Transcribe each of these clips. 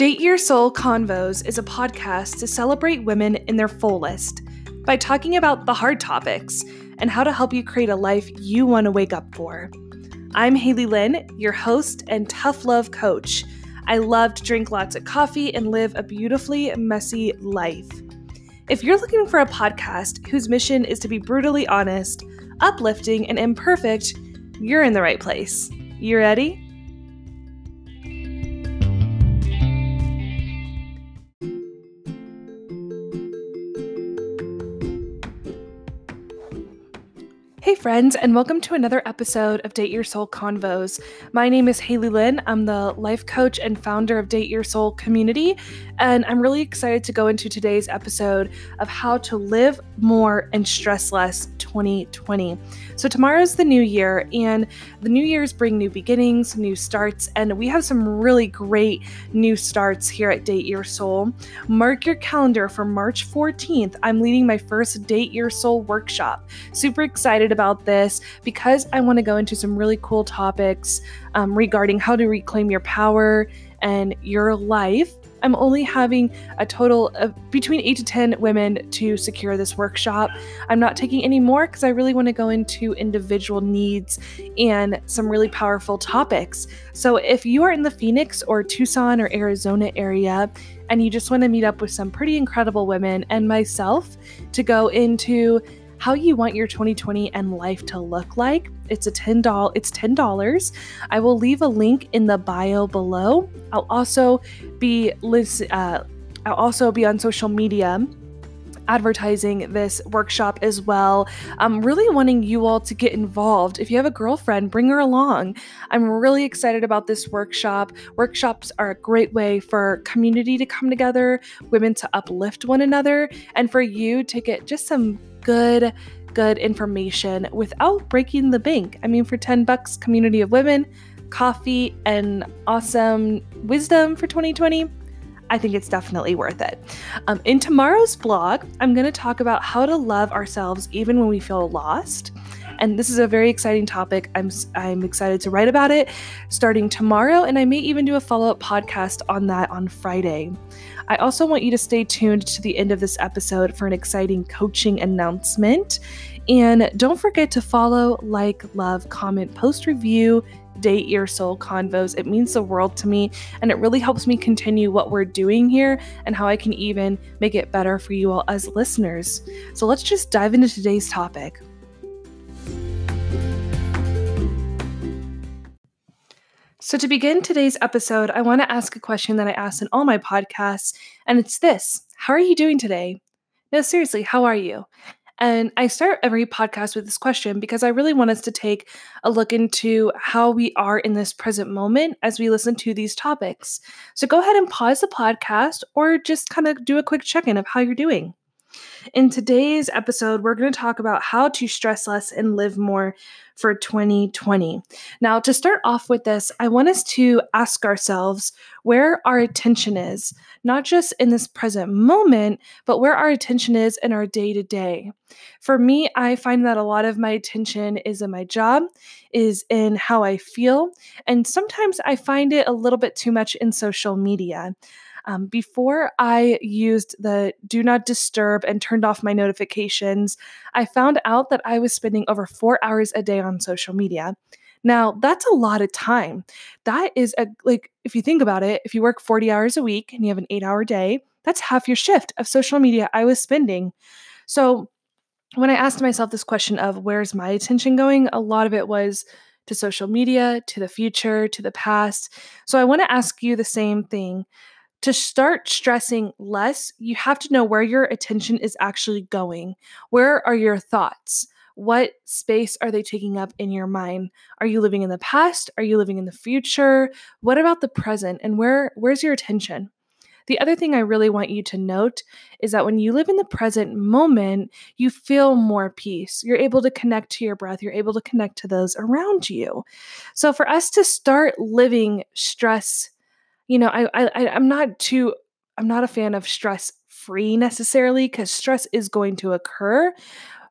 Date Your Soul Convos is a podcast to celebrate women in their fullest by talking about the hard topics and how to help you create a life you want to wake up for. I'm Haley Lynn, your host and tough love coach. I love to drink lots of coffee and live a beautifully messy life. If you're looking for a podcast whose mission is to be brutally honest, uplifting, and imperfect, you're in the right place. You ready? Friends, and welcome to another episode of Date Your Soul Convos. My name is Haley Lynn. I'm the life coach and founder of Date Your Soul community, and I'm really excited to go into today's episode of how to live more and stress less 2020. So, tomorrow's the new year, and the new years bring new beginnings, new starts, and we have some really great new starts here at Date Your Soul. Mark your calendar for March 14th. I'm leading my first Date Your Soul workshop. Super excited about this because I want to go into some really cool topics um, regarding how to reclaim your power and your life. I'm only having a total of between 8 to 10 women to secure this workshop. I'm not taking any more because I really want to go into individual needs and some really powerful topics. So, if you are in the Phoenix or Tucson or Arizona area and you just want to meet up with some pretty incredible women and myself to go into how you want your 2020 and life to look like. It's a $10 it's $10. I will leave a link in the bio below. I'll also be uh, I'll also be on social media advertising this workshop as well. I'm really wanting you all to get involved. If you have a girlfriend, bring her along. I'm really excited about this workshop. Workshops are a great way for community to come together, women to uplift one another, and for you to get just some good good information without breaking the bank. I mean for 10 bucks community of women, coffee and awesome wisdom for 2020. I think it's definitely worth it. Um, in tomorrow's blog, I'm going to talk about how to love ourselves even when we feel lost. And this is a very exciting topic. I'm I'm excited to write about it starting tomorrow, and I may even do a follow up podcast on that on Friday. I also want you to stay tuned to the end of this episode for an exciting coaching announcement. And don't forget to follow, like, love, comment, post, review, date your soul convos. It means the world to me, and it really helps me continue what we're doing here and how I can even make it better for you all as listeners. So let's just dive into today's topic. So, to begin today's episode, I want to ask a question that I ask in all my podcasts, and it's this How are you doing today? No, seriously, how are you? And I start every podcast with this question because I really want us to take a look into how we are in this present moment as we listen to these topics. So go ahead and pause the podcast or just kind of do a quick check in of how you're doing. In today's episode, we're going to talk about how to stress less and live more for 2020. Now, to start off with this, I want us to ask ourselves where our attention is, not just in this present moment, but where our attention is in our day to day. For me, I find that a lot of my attention is in my job, is in how I feel, and sometimes I find it a little bit too much in social media. Um, before I used the do not disturb and turned off my notifications, I found out that I was spending over four hours a day on social media. Now, that's a lot of time. That is a, like, if you think about it, if you work 40 hours a week and you have an eight hour day, that's half your shift of social media I was spending. So, when I asked myself this question of where's my attention going, a lot of it was to social media, to the future, to the past. So, I want to ask you the same thing to start stressing less, you have to know where your attention is actually going. Where are your thoughts? What space are they taking up in your mind? Are you living in the past? Are you living in the future? What about the present? And where where's your attention? The other thing I really want you to note is that when you live in the present moment, you feel more peace. You're able to connect to your breath, you're able to connect to those around you. So, for us to start living stress you know, I, I I'm not too I'm not a fan of stress free necessarily because stress is going to occur.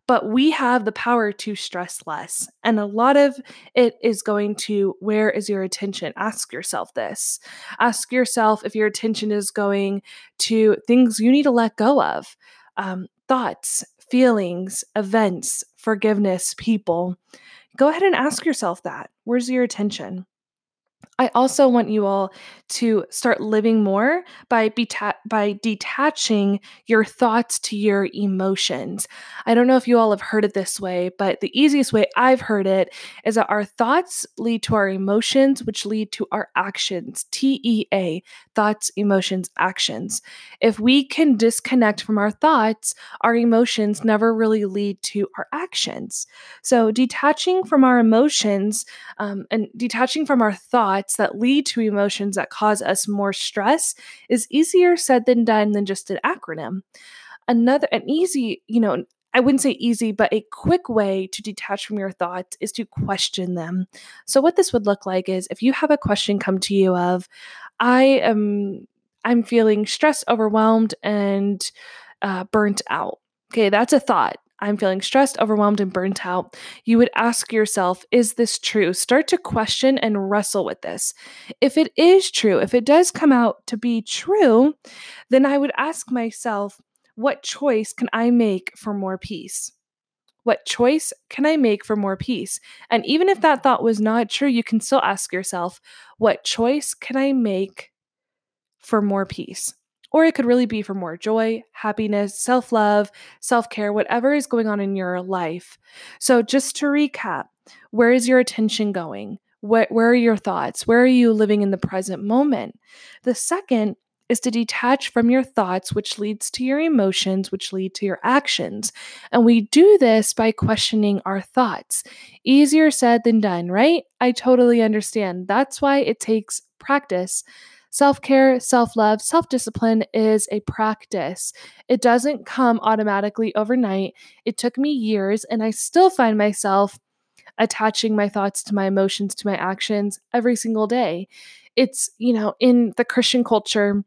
but we have the power to stress less. And a lot of it is going to where is your attention? Ask yourself this. Ask yourself if your attention is going to things you need to let go of um, thoughts, feelings, events, forgiveness, people. Go ahead and ask yourself that. Where's your attention? I also want you all to start living more by beta- by detaching your thoughts to your emotions. I don't know if you all have heard it this way, but the easiest way I've heard it is that our thoughts lead to our emotions, which lead to our actions. T E A, thoughts, emotions, actions. If we can disconnect from our thoughts, our emotions never really lead to our actions. So detaching from our emotions um, and detaching from our thoughts thoughts that lead to emotions that cause us more stress is easier said than done than just an acronym. Another, an easy, you know, I wouldn't say easy, but a quick way to detach from your thoughts is to question them. So what this would look like is if you have a question come to you of I am I'm feeling stressed, overwhelmed and uh, burnt out. Okay, that's a thought. I'm feeling stressed, overwhelmed, and burnt out, you would ask yourself, is this true? Start to question and wrestle with this. If it is true, if it does come out to be true, then I would ask myself, what choice can I make for more peace? What choice can I make for more peace? And even if that thought was not true, you can still ask yourself, what choice can I make for more peace? Or it could really be for more joy, happiness, self love, self care, whatever is going on in your life. So, just to recap, where is your attention going? Where, where are your thoughts? Where are you living in the present moment? The second is to detach from your thoughts, which leads to your emotions, which lead to your actions. And we do this by questioning our thoughts. Easier said than done, right? I totally understand. That's why it takes practice Self care, self love, self discipline is a practice. It doesn't come automatically overnight. It took me years, and I still find myself attaching my thoughts to my emotions to my actions every single day. It's, you know, in the Christian culture,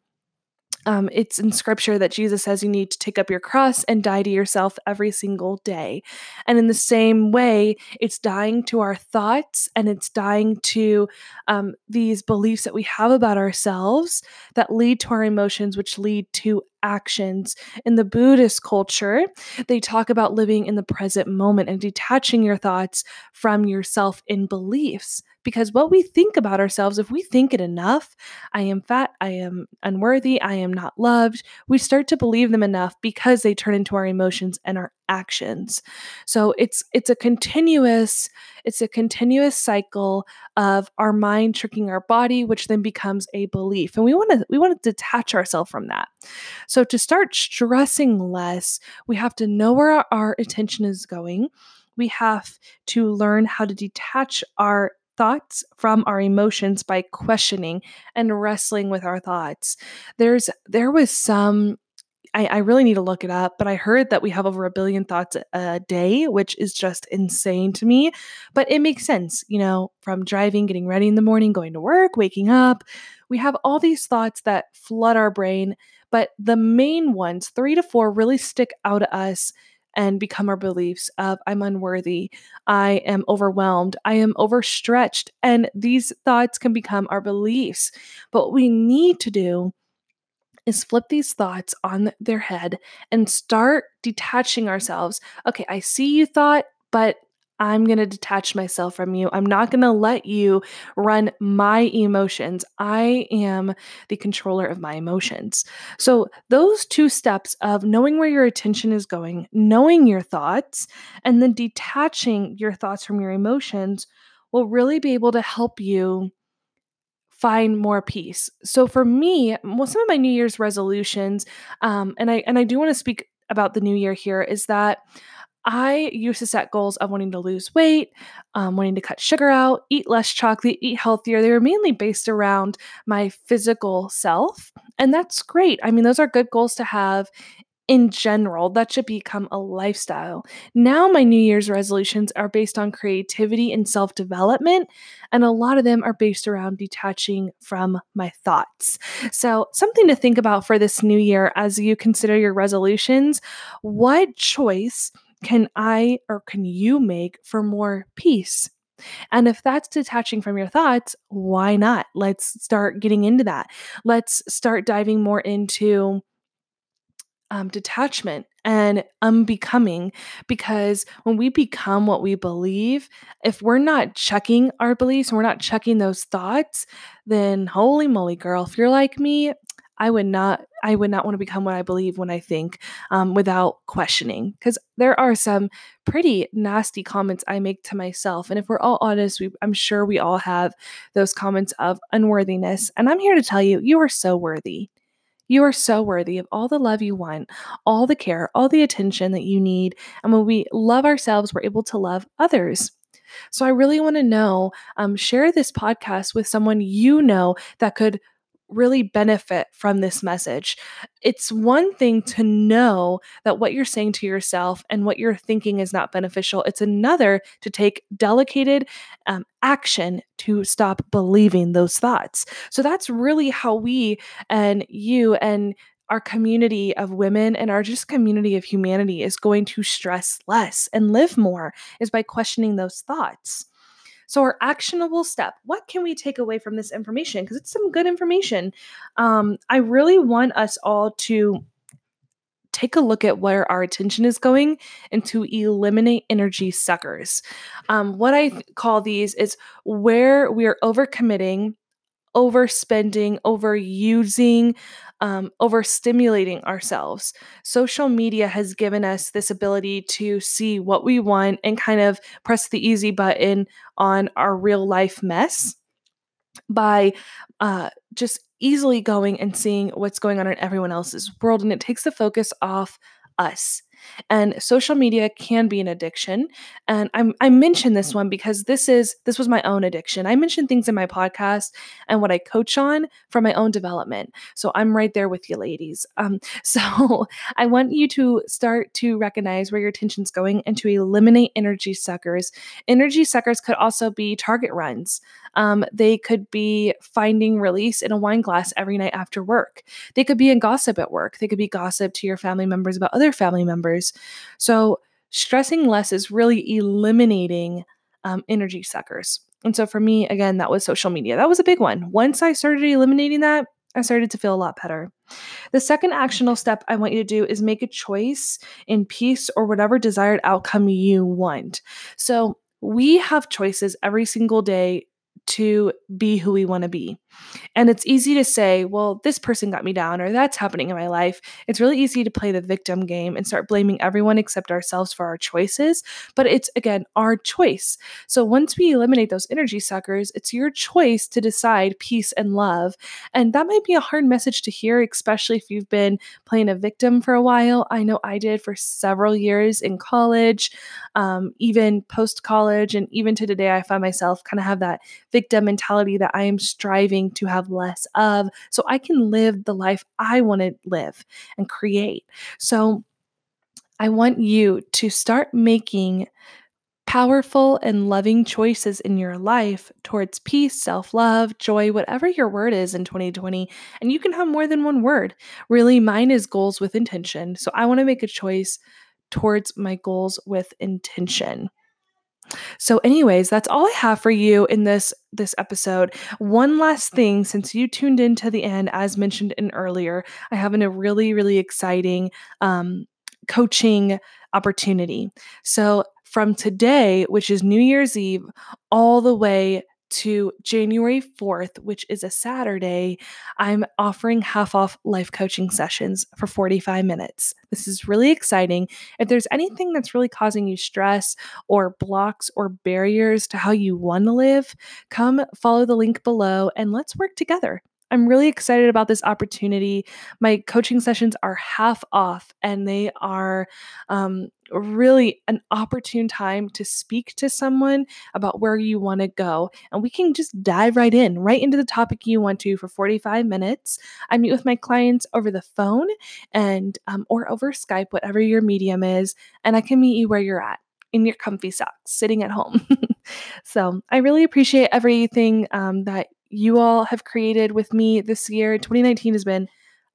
um, it's in scripture that Jesus says you need to take up your cross and die to yourself every single day. And in the same way, it's dying to our thoughts and it's dying to um, these beliefs that we have about ourselves that lead to our emotions, which lead to actions. In the Buddhist culture, they talk about living in the present moment and detaching your thoughts from yourself in beliefs. Because what we think about ourselves, if we think it enough, I am fat, I am unworthy, I am not loved, we start to believe them enough because they turn into our emotions and our actions. So it's it's a continuous it's a continuous cycle of our mind tricking our body which then becomes a belief. And we want to we want to detach ourselves from that. So to start stressing less, we have to know where our, our attention is going. We have to learn how to detach our thoughts from our emotions by questioning and wrestling with our thoughts. There's there was some I, I, really need to look it up, but I heard that we have over a billion thoughts a day, which is just insane to me. But it makes sense, you know, from driving, getting ready in the morning, going to work, waking up. We have all these thoughts that flood our brain, but the main ones, three to four, really stick out to us and become our beliefs of I'm unworthy, I am overwhelmed, I am overstretched. And these thoughts can become our beliefs. But what we need to do is flip these thoughts on their head and start detaching ourselves. Okay, I see you thought, but I'm going to detach myself from you. I'm not going to let you run my emotions. I am the controller of my emotions. So, those two steps of knowing where your attention is going, knowing your thoughts, and then detaching your thoughts from your emotions will really be able to help you find more peace. So for me, well, some of my New Year's resolutions, um, and I and I do want to speak about the new year here, is that I used to set goals of wanting to lose weight, um, wanting to cut sugar out, eat less chocolate, eat healthier. They were mainly based around my physical self. And that's great. I mean, those are good goals to have in general. That should become a lifestyle. Now, my New Year's resolutions are based on creativity and self development. And a lot of them are based around detaching from my thoughts. So, something to think about for this new year as you consider your resolutions what choice can I or can you make for more peace? And if that's detaching from your thoughts, why not? Let's start getting into that. Let's start diving more into um, detachment and unbecoming because when we become what we believe, if we're not checking our beliefs and we're not checking those thoughts, then holy moly, girl, if you're like me, I would not I would not want to become what I believe when I think um, without questioning because there are some pretty nasty comments I make to myself and if we're all honest we, I'm sure we all have those comments of unworthiness and I'm here to tell you you are so worthy you are so worthy of all the love you want, all the care, all the attention that you need. And when we love ourselves, we're able to love others. So I really want to know um, share this podcast with someone you know that could really benefit from this message. It's one thing to know that what you're saying to yourself and what you're thinking is not beneficial. It's another to take delegated um, action to stop believing those thoughts. So that's really how we and you and our community of women and our just community of humanity is going to stress less and live more is by questioning those thoughts. So, our actionable step what can we take away from this information? Because it's some good information. Um, I really want us all to take a look at where our attention is going and to eliminate energy suckers. Um, what I th- call these is where we are overcommitting, overspending, overusing, um, overstimulating ourselves. Social media has given us this ability to see what we want and kind of press the easy button on our real life mess by uh, just easily going and seeing what's going on in everyone else's world. And it takes the focus off us. And social media can be an addiction. And I'm, I this one because this is this was my own addiction. I mention things in my podcast and what I coach on for my own development. So I'm right there with you, ladies. Um, so I want you to start to recognize where your attention's going and to eliminate energy suckers. Energy suckers could also be target runs. Um, they could be finding release in a wine glass every night after work. They could be in gossip at work. They could be gossip to your family members about other family members. So, stressing less is really eliminating um, energy suckers. And so, for me, again, that was social media. That was a big one. Once I started eliminating that, I started to feel a lot better. The second actionable step I want you to do is make a choice in peace or whatever desired outcome you want. So, we have choices every single day to be who we want to be. And it's easy to say, well, this person got me down or that's happening in my life. It's really easy to play the victim game and start blaming everyone except ourselves for our choices. But it's, again, our choice. So once we eliminate those energy suckers, it's your choice to decide peace and love. And that might be a hard message to hear, especially if you've been playing a victim for a while. I know I did for several years in college, um, even post college, and even to today, I find myself kind of have that victim mentality that I am striving to have less of so I can live the life I want to live and create. So I want you to start making powerful and loving choices in your life towards peace, self love, joy, whatever your word is in 2020. And you can have more than one word. Really, mine is goals with intention. So I want to make a choice towards my goals with intention. So anyways, that's all I have for you in this this episode. One last thing since you tuned in to the end as mentioned in earlier, I have a really really exciting um coaching opportunity. So from today, which is New Year's Eve, all the way to January 4th, which is a Saturday, I'm offering half off life coaching sessions for 45 minutes. This is really exciting. If there's anything that's really causing you stress or blocks or barriers to how you want to live, come follow the link below and let's work together. I'm really excited about this opportunity. My coaching sessions are half off and they are um, really an opportune time to speak to someone about where you want to go. And we can just dive right in, right into the topic you want to for 45 minutes. I meet with my clients over the phone and um, or over Skype, whatever your medium is, and I can meet you where you're at in your comfy socks, sitting at home. so I really appreciate everything um, that you all have created with me this year. 2019 has been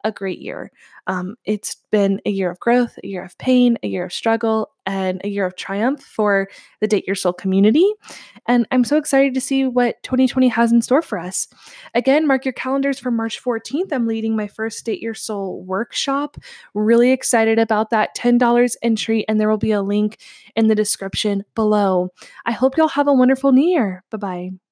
a great year. Um, it's been a year of growth, a year of pain, a year of struggle, and a year of triumph for the Date Your Soul community. And I'm so excited to see what 2020 has in store for us. Again, mark your calendars for March 14th. I'm leading my first Date Your Soul workshop. Really excited about that. $10 entry, and there will be a link in the description below. I hope y'all have a wonderful new year. Bye bye.